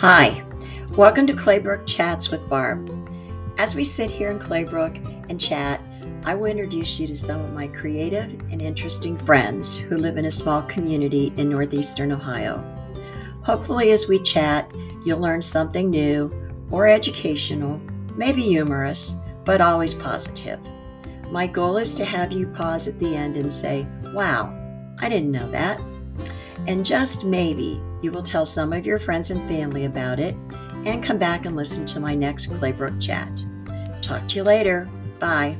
Hi, welcome to Claybrook Chats with Barb. As we sit here in Claybrook and chat, I will introduce you to some of my creative and interesting friends who live in a small community in northeastern Ohio. Hopefully, as we chat, you'll learn something new or educational, maybe humorous, but always positive. My goal is to have you pause at the end and say, Wow, I didn't know that. And just maybe you will tell some of your friends and family about it and come back and listen to my next Claybrook chat. Talk to you later. Bye.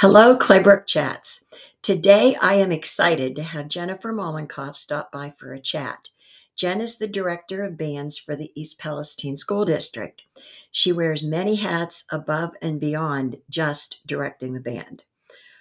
Hello, Claybrook Chats. Today I am excited to have Jennifer Mollenkopf stop by for a chat. Jen is the director of bands for the East Palestine School District. She wears many hats above and beyond just directing the band.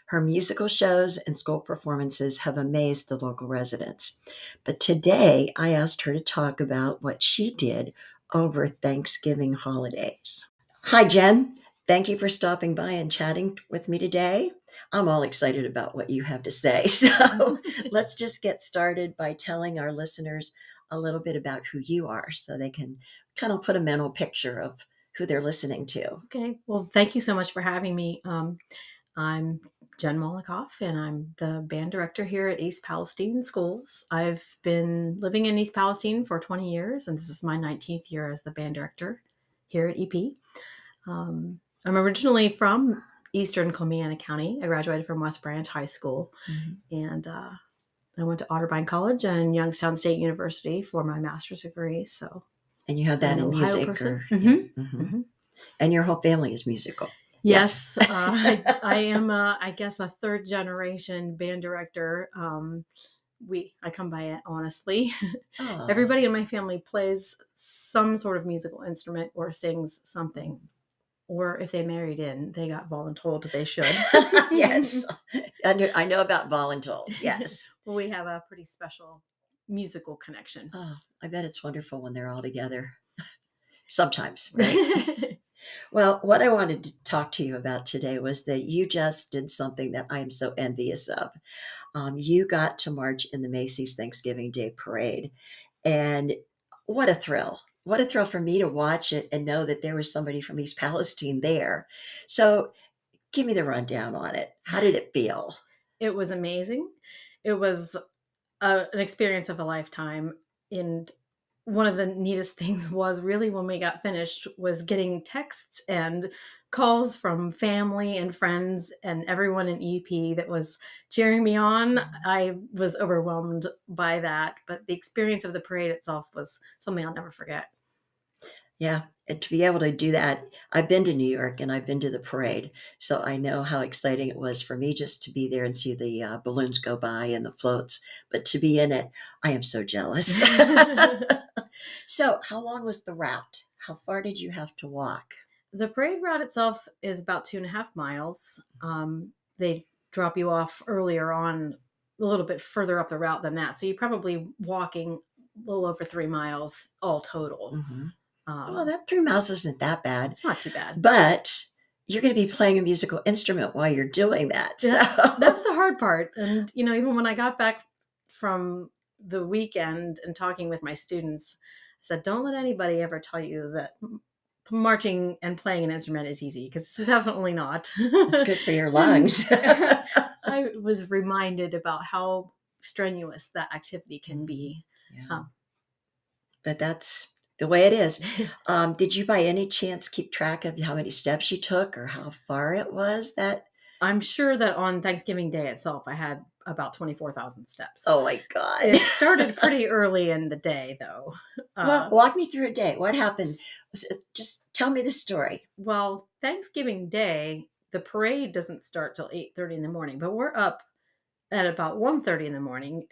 Her musical shows and school performances have amazed the local residents. But today I asked her to talk about what she did over Thanksgiving holidays. Hi, Jen. Thank you for stopping by and chatting with me today. I'm all excited about what you have to say. So let's just get started by telling our listeners a little bit about who you are so they can kind of put a mental picture of who they're listening to. Okay. Well, thank you so much for having me. Um, I'm Jen Mollenkopf, and I'm the band director here at East Palestine Schools. I've been living in East Palestine for 20 years, and this is my 19th year as the band director here at EP. Um, I'm originally from Eastern Columbiana County. I graduated from West Branch High School, mm-hmm. and uh, I went to Otterbein College and Youngstown State University for my master's degree. So, and you have that in music, or, mm-hmm. Mm-hmm. mm-hmm. and your whole family is musical. Yes, uh, I, I, am. Uh, I guess a third generation band director. Um, we I come by it honestly. Oh. Everybody in my family plays some sort of musical instrument or sings something. Or if they married in, they got voluntold they should. yes, I know about voluntold. Yes, well, we have a pretty special musical connection. Oh, I bet it's wonderful when they're all together. Sometimes, right? Well, what I wanted to talk to you about today was that you just did something that I'm so envious of. Um, you got to march in the Macy's Thanksgiving Day Parade. And what a thrill. What a thrill for me to watch it and know that there was somebody from East Palestine there. So, give me the rundown on it. How did it feel? It was amazing. It was a, an experience of a lifetime. And one of the neatest things was really when we got finished was getting texts and calls from family and friends and everyone in EP that was cheering me on. Mm-hmm. I was overwhelmed by that, but the experience of the parade itself was something I'll never forget. Yeah, and to be able to do that, I've been to New York and I've been to the parade, so I know how exciting it was for me just to be there and see the uh, balloons go by and the floats. But to be in it, I am so jealous. so, how long was the route? How far did you have to walk? The parade route itself is about two and a half miles. Um, they drop you off earlier on, a little bit further up the route than that, so you're probably walking a little over three miles all total. Mm-hmm. Um, well, that three miles isn't that bad. It's not too bad. But you're going to be playing a musical instrument while you're doing that. So. That's, that's the hard part. And, you know, even when I got back from the weekend and talking with my students, I said, don't let anybody ever tell you that marching and playing an instrument is easy because it's definitely not. it's good for your lungs. I was reminded about how strenuous that activity can be. Yeah. Um, but that's the way it is. Um, did you by any chance keep track of how many steps you took or how far it was that? I'm sure that on Thanksgiving Day itself, I had about 24,000 steps. Oh my God. it started pretty early in the day, though. Uh, well, walk me through a day. What happened? Just tell me the story. Well, Thanksgiving Day, the parade doesn't start till 8.30 in the morning, but we're up at about 1.30 in the morning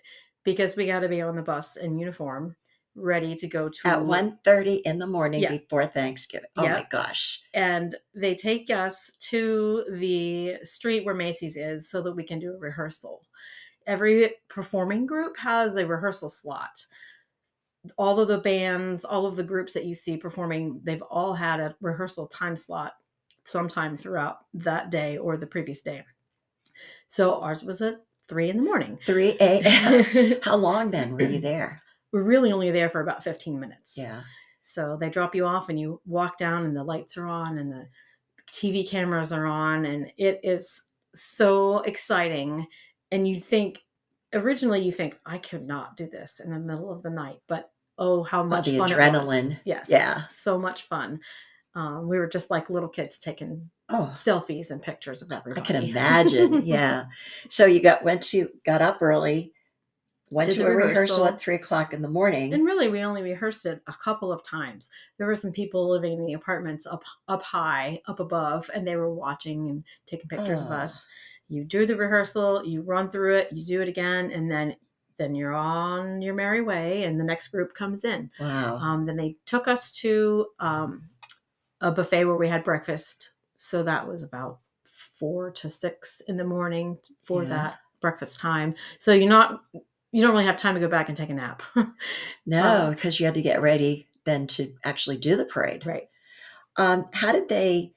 because we got to be on the bus in uniform ready to go to at 1.30 in the morning yeah. before thanksgiving oh yeah. my gosh and they take us to the street where macy's is so that we can do a rehearsal every performing group has a rehearsal slot all of the bands all of the groups that you see performing they've all had a rehearsal time slot sometime throughout that day or the previous day so ours was at three in the morning. 3 a.m. How long then were you there? We're really only there for about 15 minutes. Yeah. So they drop you off and you walk down and the lights are on and the TV cameras are on and it is so exciting. And you think originally you think I could not do this in the middle of the night, but oh how much the fun it was. adrenaline. Yes. Yeah. So much fun. Um, we were just like little kids taking Oh, selfies and pictures of everybody. I can imagine. Yeah. So you got once you got up early, went Did to a rehearsal rehearsal. at three o'clock in the morning. And really, we only rehearsed it a couple of times. There were some people living in the apartments up up high, up above, and they were watching and taking pictures of us. You do the rehearsal, you run through it, you do it again, and then then you're on your merry way, and the next group comes in. wow. Um, then they took us to um, a buffet where we had breakfast. So that was about four to six in the morning for Yeah. that breakfast time. So you're not you don't really have time to go back and take a nap. no, um, because you had to get ready then to actually do the parade. right. Um, how did they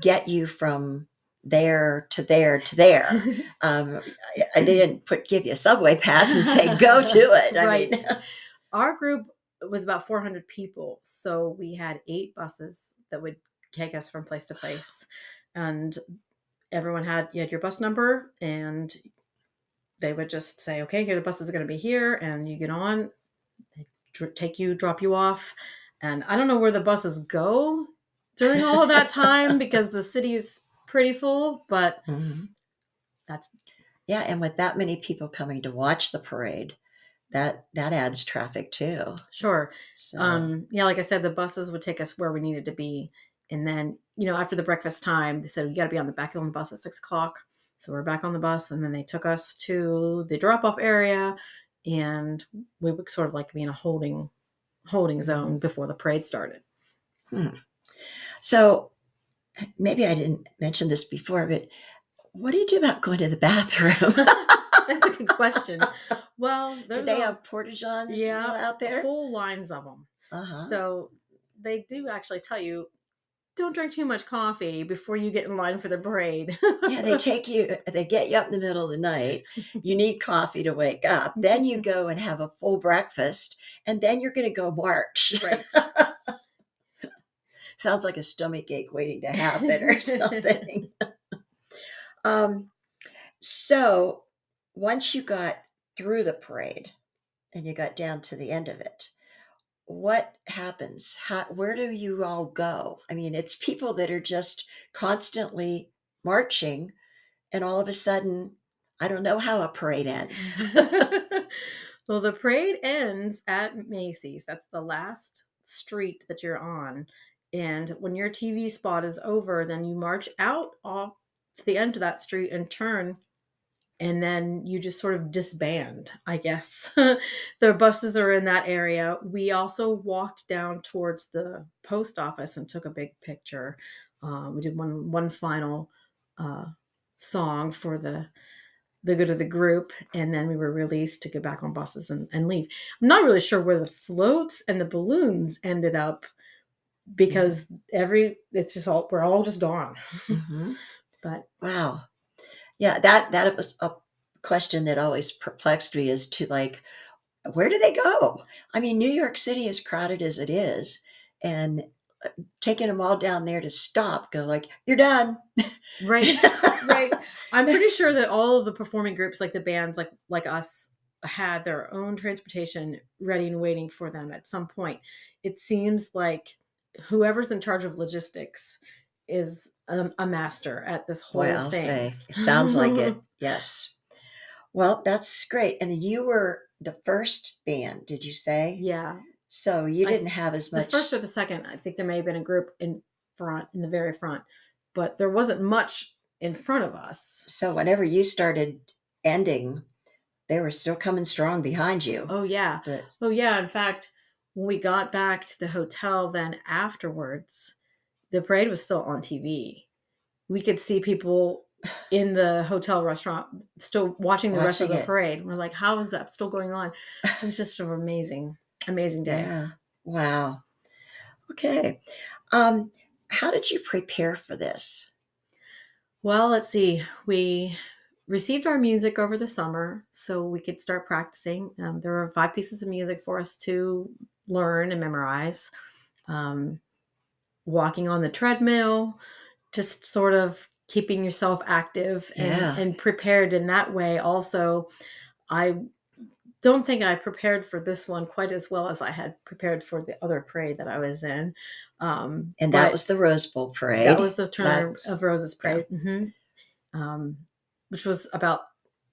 get you from there to there to there? Um, I, I didn't put give you a subway pass and say go to it. I Right. mean, Our group was about 400 people. So we had eight buses that would take us from place to place. And everyone had, you had your bus number and they would just say, okay, here the buses are going to be here. And you get on, they dr- take you, drop you off. And I don't know where the buses go during all of that time because the city is pretty full, but Mhm. that's yeah, and with that many people coming to watch the parade, that that adds traffic too. sure. So, um yeah like i said the buses would take us where we needed to be and then you know after the breakfast time they said you got to be on the back of the bus at six o'clock so we're back on the bus and then they took us to the drop off area and we would sort of like be in a holding holding zone before the parade started Hmm. so maybe I didn't mention this before, but what do you do about going to the bathroom? that's a good question well do they a have porta-johns Yeah, out there? whole lines of them Uh-huh. so they do actually tell you don't drink too much coffee before you get in line for the parade yeah, they take you, they get you up in the middle of the night. You need coffee to wake up. Then you go and have a full breakfast, and then you're going to go march. right Sounds like a stomach ache waiting to happen or something. um, so once you got through the parade and you got down to the end of it, what happens? How, where do you all go? I mean, it's people that are just constantly marching, and all of a sudden, I don't know how a parade ends. well, the parade ends at Macy's. That's the last street that you're on. And when your TV spot is over, then you march out off to the end of that street and turn. And then you just sort of disband, I guess. the buses are in that area. We also walked down towards the post office and took a big picture. Um, we did one one final uh, song for the the good of the group and then we were released to go back on buses and, and leave i'm not really sure where the floats and the balloons ended up because every it's just all we're all just gone Mhm. but Wow. Yeah, that that was a question that always perplexed me as to like where do they go? I mean, New York City is crowded as it is and uh, taking them all down there to stop go like you're done. right right i'm pretty sure that all of the performing groups like the bands like like us had their own transportation ready and waiting for them at some point it seems like whoever's in charge of logistics is a, a master at this whole Boy, I'll thing say it sounds like it. Yes. Well, that's great. And you were the first band, did you say? yeah So you I- didn't have as much. the first or the second i think there may have been a group in front in the very front but there wasn't much in front of us so whenever you started ending, they were still coming strong behind you. oh yeah But oh yeah in fact when we got back to the hotel then afterwards the parade was still on tv we could see people in the hotel restaurant still watching the rest of the it. parade we're like how is that still going on it was just an amazing amazing day Yeah. Wow. Okay. Um, how did you prepare for this? Well, let's see. We received our music over the summer so we could start practicing. Um, there were five pieces of music for us to learn and memorize. Um, walking on the treadmill, just sort of keeping yourself active and, Yeah. and prepared in that way. Also, I don't think I prepared for this one quite as well as I had prepared for the other parade that I was in. Um, And that was the Rose Bowl parade. that was the That's- of Roses parade, hmm um, which was about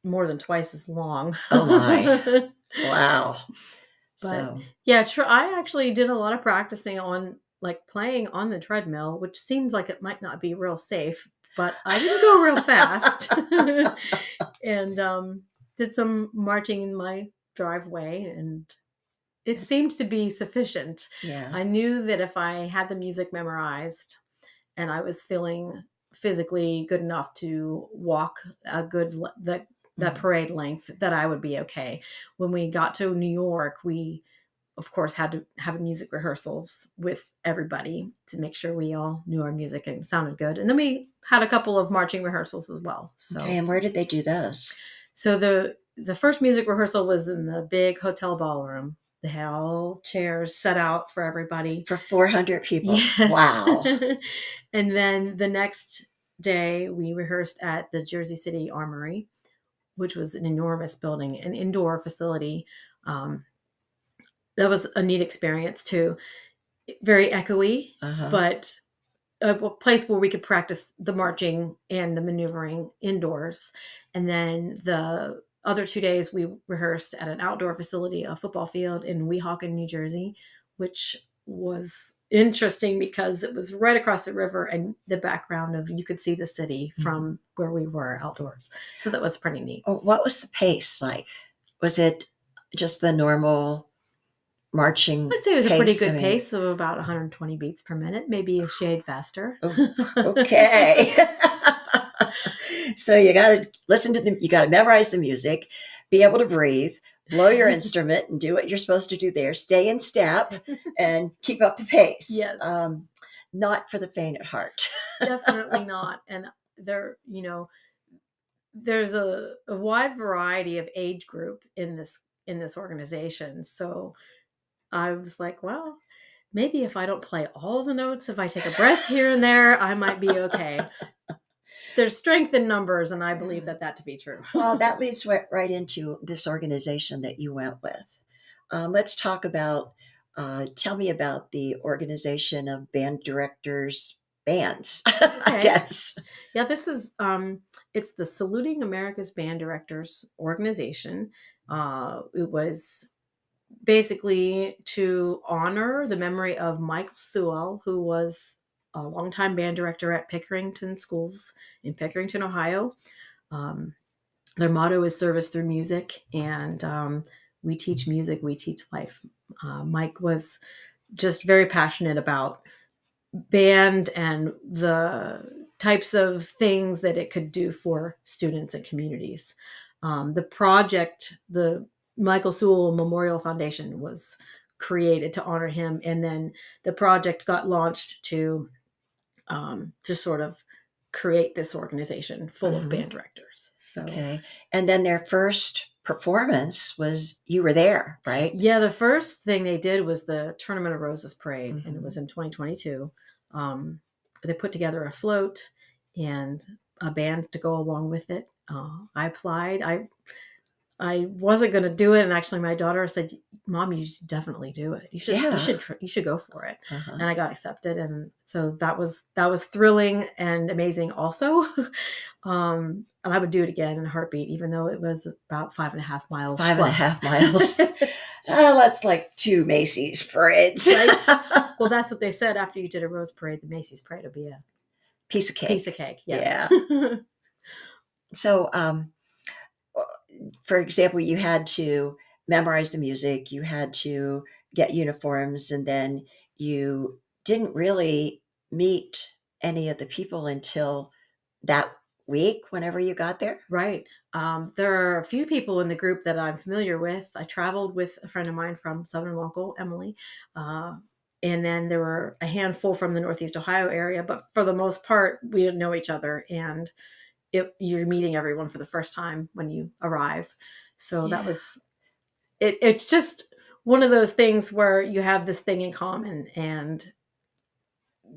more than twice as long. Oh, my. wow. But- so Yeah, tr- I actually did a lot of practicing on like playing on the treadmill, which seems like it might not be real safe, but I didn't go real fast. and um, did some marching in my driveway, and it seemed to be sufficient. yeah. I knew that if I had the music memorized and I was feeling physically good enough to walk a good that that Mhm. parade length that I would be okay. When we got to New York, we of course had to have music rehearsals with everybody to make sure we all knew our music and sounded good. And then we had a couple of marching rehearsals as well. So Okay, and where did they do those? so the the first music rehearsal was in the big hotel ballroom. They had all chairs set out for everybody. For 400 people. Yes. Wow. and then the next day, we rehearsed at the Jersey City Armory, which was an enormous building, an indoor facility. Um, that was a neat experience too. Very echoey, Uh-huh. but a place where we could practice the marching and the maneuvering indoors. And then the other two days, we rehearsed at an outdoor facility, a football field in Weehawken, New Jersey, which was interesting because it was right across the river and the background of you could see the city Mhm. from where we were outdoors. So that was pretty neat. Oh, what was the pace like? Was it just the normal marching? I'd say it was a pretty pace? I good mean- pace of about 120 beats per minute, maybe a shade faster. Oh, okay. so you got to listen to them. You got to memorize the music, be able to breathe, blow your instrument, and do what you're supposed to do there. Stay in step and keep up the pace. Yes. Um, not for the faint at heart. definitely not and there you know there's a, a wide variety of age group in this in this organization so i was like well maybe if i don't play all the notes if i take a breath here and there i might be okay there's strength in numbers and i believe that that to be true well, that leads right, into this organization that you went with. Um, let's talk about. Uh, tell me about the organization of band directors bands. I Okay. guess. Yeah, this is um it's the Saluting America's Band Directors organization. Uh it was basically to honor the memory of Michael Sewell, who was a longtime band director at Pickerington Schools in Pickerington, Ohio. Um, their motto is service through music, and um, we teach music, we teach life. Uh, Mike was just very passionate about band and the types of things that it could do for students and communities. Um, the project, the Michael Sewell Memorial Foundation, was created to honor him, and then the project got launched to um, to sort of create this organization full Mhm. of band directors. So. Okay. And then their first performance was you were there, right? Yeah, the first thing they did was the Tournament of Roses parade, and Mhm. it was in 2022. Um, they put together a float and a band to go along with it. Uh, I applied. I I wasn't going to do it, and actually, my daughter said, "Mom, you should definitely do it. You should. Yeah. You should. You should go for it." Uh-huh. And I got accepted, and so that was that was thrilling and amazing, also. um, and I would do it again in a heartbeat, even though it was about five and a half miles. Five and a half miles. Oh, that's like two Macy's parades. Right. well, that's what they said after you did a Rose Parade. The Macy's Parade will be a Piece of cake. piece of cake. Yeah. So, um, for example, you had to memorize the music, you had to get uniforms, and then you didn't really meet any of the people until that week, whenever you got there. right. Um, there are a few people in the group that I'm familiar with. I traveled with a friend of mine from Southern Local, Emily. Uh, and then there were a handful from the Northeast Ohio area, but for the most part, we didn't know each other. And it, you're meeting everyone for the first time when you arrive. So that was it. It's just one of those things where you have this thing in common and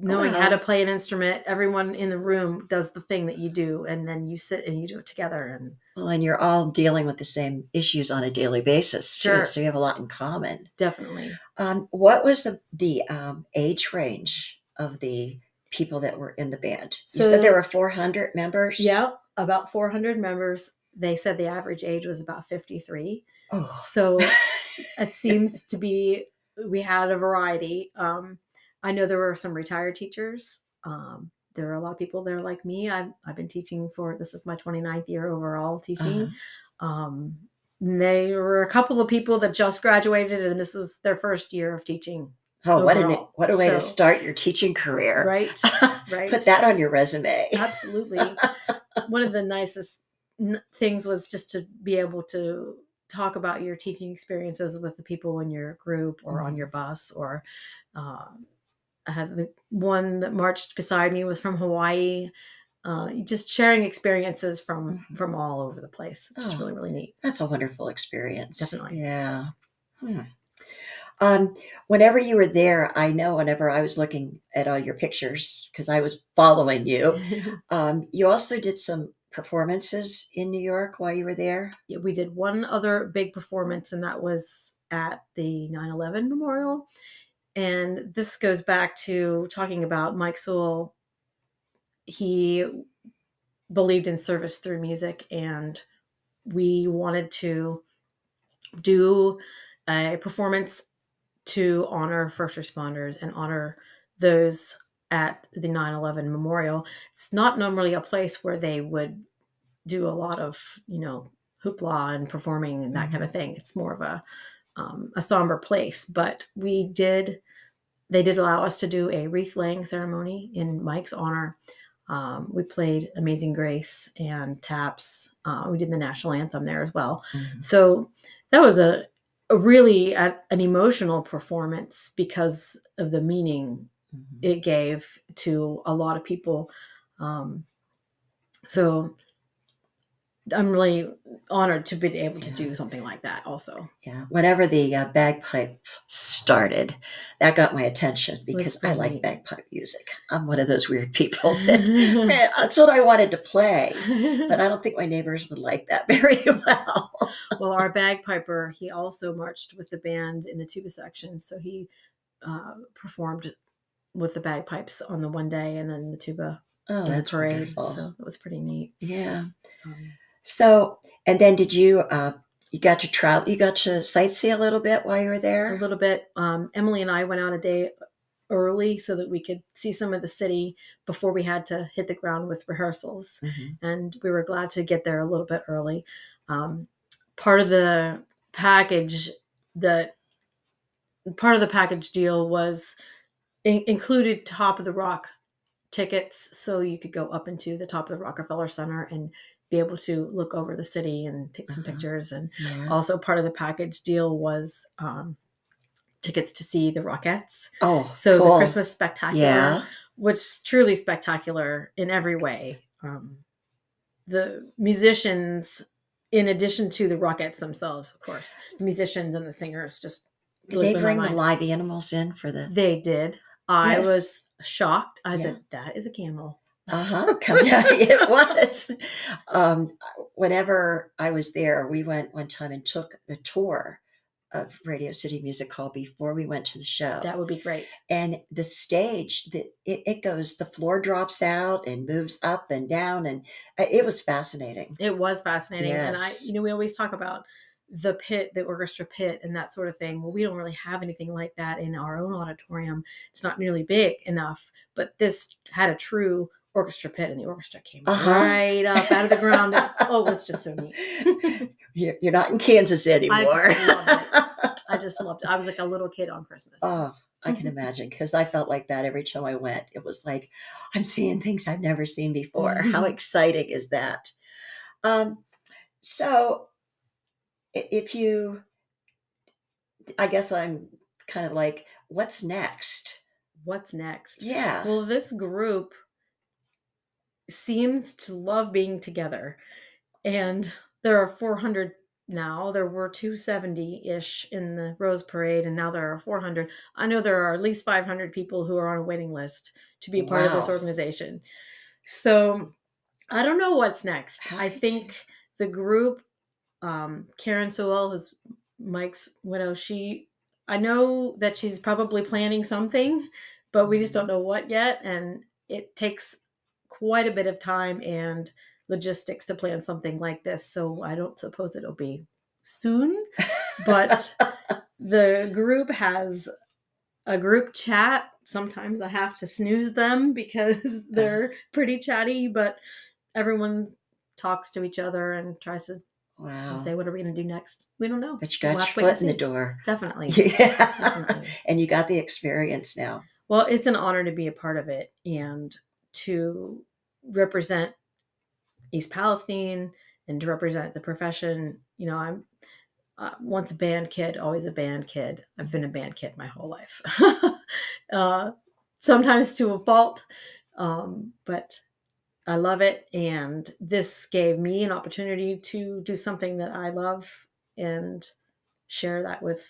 knowing how to play an instrument everyone in the room does the thing that you do and then you sit and you do it together and Well, and you're all dealing with the same issues on a daily basis, too. So you have a lot in common. definitely Um, what was the, the um, age range of the people that were in the band? you said there were 400 members? yeah about 400 members. They said the average age was about 53 Oh, so it seems to be we had a variety. Um i know there were some retired teachers. Um there are a lot of people there like me. I've, I've been teaching for this is my 29th year overall teaching. Uh-huh. um there were a couple of people that just graduated and this was their first year of teaching oh what, an, what a way to start your teaching career. right right Put that on your resume. absolutely one of the nicest n- things was just to be able to talk about your teaching experiences with the people in your group or on Mhm. your bus or um, i had the one that marched beside me was from hawaii uh, just sharing experiences from Mhm. from all over the place is Oh. really really neat That's a wonderful experience. Definitely. Yeah. Hmm. Um, whenever you were there, I know whenever I was looking at all your pictures, because I was following you, um, you also did some performances in New York while you were there. Yeah, we did one other big performance, and that was at the 9 11 memorial. And this goes back to talking about Mike Sewell. He believed in service through music, and we wanted to do a performance to honor first responders and honor those at the 9 11 memorial. It's not normally a place where they would do a lot of, you know, hoopla and performing and that kind of thing. It's more of a um, a somber place, but we did. They did allow us to do a wreath laying ceremony in Mike's honor. Um, we played Amazing Grace and taps. Uh, we did the national anthem there as well. So that was a really a, an emotional performance because of the meaning Mhm. it gave to a lot of people. Um, so I'm really honored to be able to Yeah. do something like that also. Yeah. Whenever the uh, bagpipe started, that got my attention because I like bagpipe music. I'm one of those weird people that Man, that's what I wanted to play, but I don't think my neighbors would like that very well. well, our bagpiper, he also marched with the band in the tuba section. So he uh, performed with the bagpipes on the one day and then the tuba Oh, in the that's parade. wonderful. So that was pretty neat. Yeah. Um, So, and then did you? Uh, you got to travel. You got to sightsee a little bit while you were there? a little bit. Um, Emily and I went out a day early so that we could see some of the city before we had to hit the ground with rehearsals. Mhm. And we were glad to get there a little bit early. Um, part of the package that part of the package deal was in- included top of the rock tickets so you could go up into the top of the Rockefeller Center and be able to look over the city and take some Uh-huh. pictures and Yeah. also part of the package deal was um, tickets to see the Rockettes. Oh, So cool. the Christmas spectacular, Yeah. which is truly spectacular in every way. Um, the musicians, in addition to the Rockettes themselves, of course, the musicians and the singers just Did they bring the live animals in for the? They did. I Yes. was shocked. I Yeah. said, "That is a camel." Uh huh. Come down. it was. Um, whenever I was there, we went one time and took the tour of Radio City Music Hall before we went to the show. That would be great. and the stage, the, it, it goes, the floor drops out and moves up and down, and uh, it was fascinating. It was fascinating, and I, you know, we always talk about the pit, the orchestra pit, and that sort of thing. Well, we don't really have anything like that in our own auditorium. It's not nearly big enough, but this had a true orchestra pit, and the orchestra came Uh-huh. right up out of the ground. oh, it was just so neat. You're, you're not in Kansas anymore. loved I just loved it. I was like a little kid on Christmas. oh, I can imagine because I felt like that every time I went. It was like I'm seeing things I've never seen before. How exciting is that? Um, so, if you, I guess I'm kind of like, what's next? What's next? Yeah. Well, this group seems to love being together. And there are 400 now. There were 270 ish in the Rose Parade, and now there are 400. I know there are at least 500 people who are on a waiting list to be a part wow. of this organization. So I don't know what's next. How I think you? the group, um, Karen Sewell, who's Mike's widow, she, I know that she's probably planning something, but we just don't mm-hmm. know what yet. And it takes quite a bit of time and logistics to plan something like this. So I don't suppose it'll be soon, but the group has a group chat. Sometimes I have to snooze them because they're pretty chatty, but everyone talks to each other and tries to wow. say, What are we going to do next? We don't know. But you got we'll your foot in the door. Definitely. Yeah. Definitely. and you got the experience now. Well, it's an honor to be a part of it and to represent East Palestine and to represent the profession. You know, I'm uh, once a band kid, always a band kid. I've been a band kid my whole life, uh, sometimes to a fault, um, but I love it. And this gave me an opportunity to do something that I love and share that with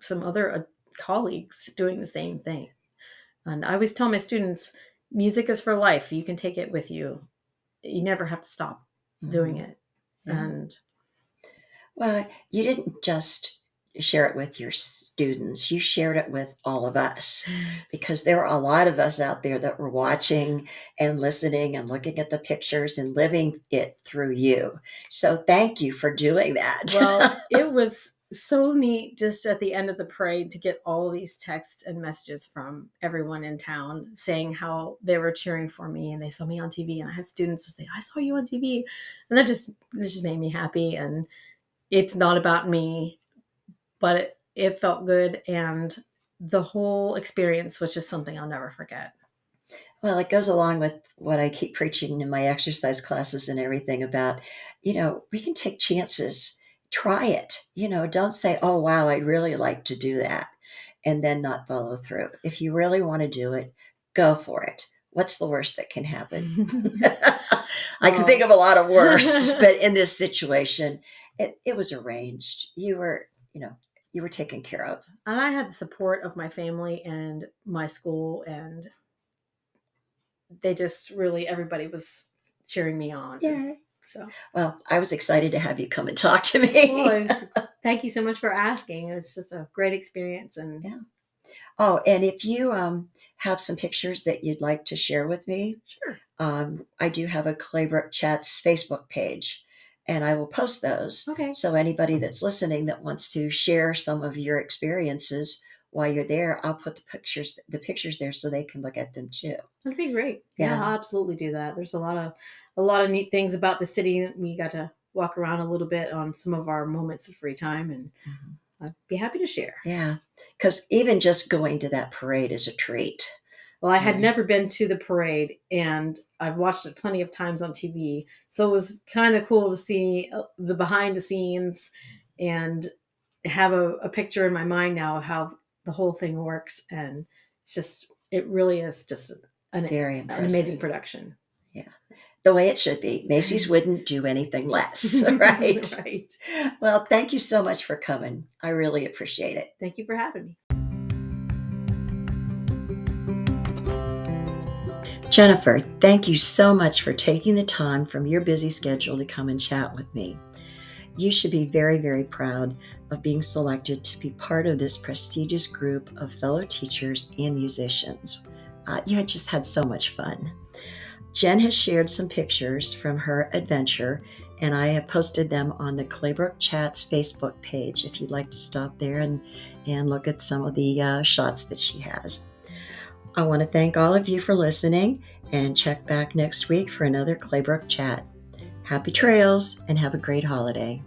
some other uh, colleagues doing the same thing. And I always tell my students, music is for life. You can take it with you you never have to stop mm-hmm. doing it. And well, you didn't just share it with your students, you shared it with all of us because there were a lot of us out there that were watching and listening and looking at the pictures and living it through you. So thank you for doing that. well, it was so neat just at the end of the parade to get all these texts and messages from everyone in town saying how they were cheering for me and they saw me on TV and I had students to say I saw you on TV and that just it just made me happy and it's not about me but it, it felt good and the whole experience was just something I'll never forget. Well, it goes along with what I keep preaching in my exercise classes and everything about, you know, we can take chances try it. You know, don't say, oh, wow, I'd really like to do that, and then not follow through. If you really want to do it, go for it. What's the worst that can happen? I can think of a lot of worst, but in this situation, it, it was arranged. You were, you know, you were taken care of. And I had the support of my family and my school, and they just really, everybody was cheering me on. Yeah. So, well, I was excited to have you come and talk to me. well, was, thank you so much for asking. It's just a great experience, and yeah. Oh, and if you um, have some pictures that you'd like to share with me, sure. Um, I do have a Claybrook Chats Facebook page, and I will post those. Okay. So anybody that's listening that wants to share some of your experiences while you're there, I'll put the pictures the pictures there so they can look at them too. That'd be great. Yeah, yeah I'll absolutely do that. There's a lot of a lot of neat things about the city. We got to walk around a little bit on some of our moments of free time, and mm-hmm. I'd be happy to share. Yeah, because even just going to that parade is a treat. Well, I had mm-hmm. never been to the parade, and I've watched it plenty of times on TV, so it was kind of cool to see uh, the behind the scenes and have a, a picture in my mind now of how the whole thing works, and it's just it really is just an, Very an amazing production the way it should be. Macy's wouldn't do anything less, right? right. Well, thank you so much for coming. I really appreciate it. Thank you for having me. Jennifer, thank you so much for taking the time from your busy schedule to come and chat with me. You should be very, very proud of being selected to be part of this prestigious group of fellow teachers and musicians. Uh, you had just had so much fun. Jen has shared some pictures from her adventure, and I have posted them on the Claybrook Chats Facebook page if you'd like to stop there and, and look at some of the uh, shots that she has. I want to thank all of you for listening and check back next week for another Claybrook Chat. Happy trails and have a great holiday.